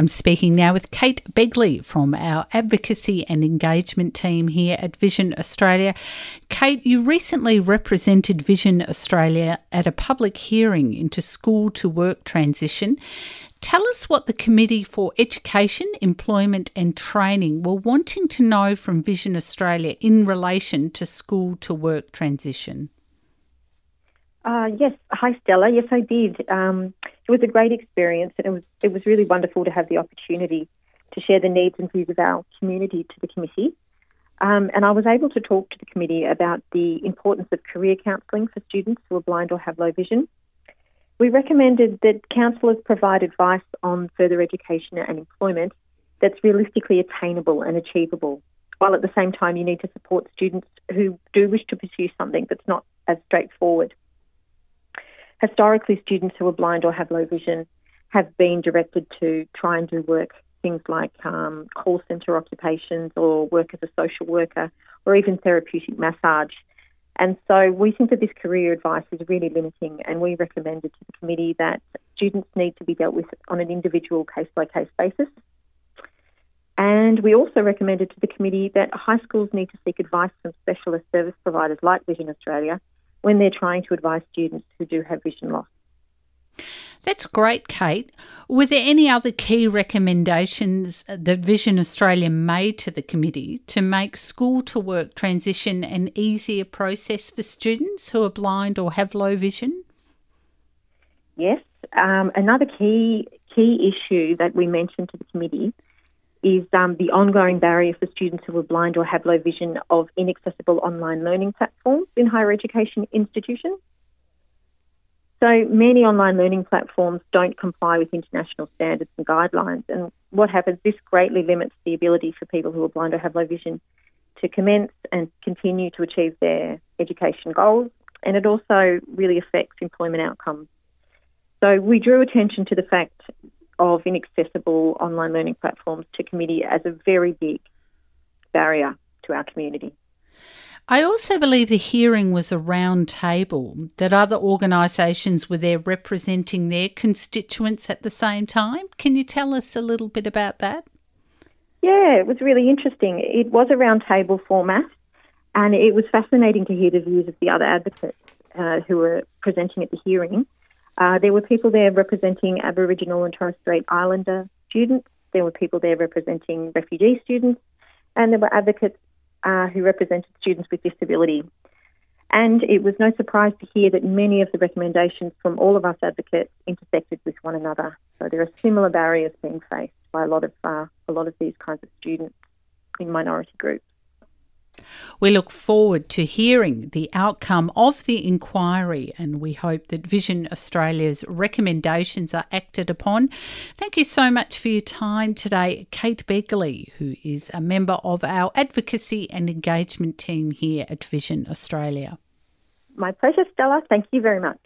I'm speaking now with Kate Begley from our advocacy and engagement team here at Vision Australia. Kate, you recently represented Vision Australia at a public hearing into school to work transition. Tell us what the Committee for Education, Employment and Training were wanting to know from Vision Australia in relation to school to work transition. Uh, yes, hi Stella. Yes, I did. Um, it was a great experience, and it was it was really wonderful to have the opportunity to share the needs and views of our community to the committee. Um, and I was able to talk to the committee about the importance of career counselling for students who are blind or have low vision. We recommended that counsellors provide advice on further education and employment that's realistically attainable and achievable, while at the same time you need to support students who do wish to pursue something that's not as straightforward. Historically, students who are blind or have low vision have been directed to try and do work, things like um, call centre occupations or work as a social worker or even therapeutic massage. And so we think that this career advice is really limiting, and we recommended to the committee that students need to be dealt with on an individual case by case basis. And we also recommended to the committee that high schools need to seek advice from specialist service providers like Vision Australia when they're trying to advise students who do have vision loss. That's great, Kate. Were there any other key recommendations that Vision Australia made to the committee to make school to work transition an easier process for students who are blind or have low vision? Yes. Um, another key key issue that we mentioned to the committee is um, the ongoing barrier for students who are blind or have low vision of inaccessible online learning platforms in higher education institutions. So many online learning platforms don't comply with international standards and guidelines. And what happens, this greatly limits the ability for people who are blind or have low vision to commence and continue to achieve their education goals. And it also really affects employment outcomes. So we drew attention to the fact of inaccessible online learning platforms to committee as a very big barrier to our community. I also believe the hearing was a round table, that other organisations were there representing their constituents at the same time. Can you tell us a little bit about that? Yeah, it was really interesting. It was a round table format, and it was fascinating to hear the views of the other advocates uh, who were presenting at the hearing. Uh, there were people there representing Aboriginal and Torres Strait Islander students. There were people there representing refugee students, and there were advocates uh, who represented students with disability. And it was no surprise to hear that many of the recommendations from all of us advocates intersected with one another. So there are similar barriers being faced by a lot of uh, a lot of these kinds of students in minority groups. We look forward to hearing the outcome of the inquiry and we hope that Vision Australia's recommendations are acted upon. Thank you so much for your time today, Kate Begley, who is a member of our advocacy and engagement team here at Vision Australia. My pleasure, Stella. Thank you very much.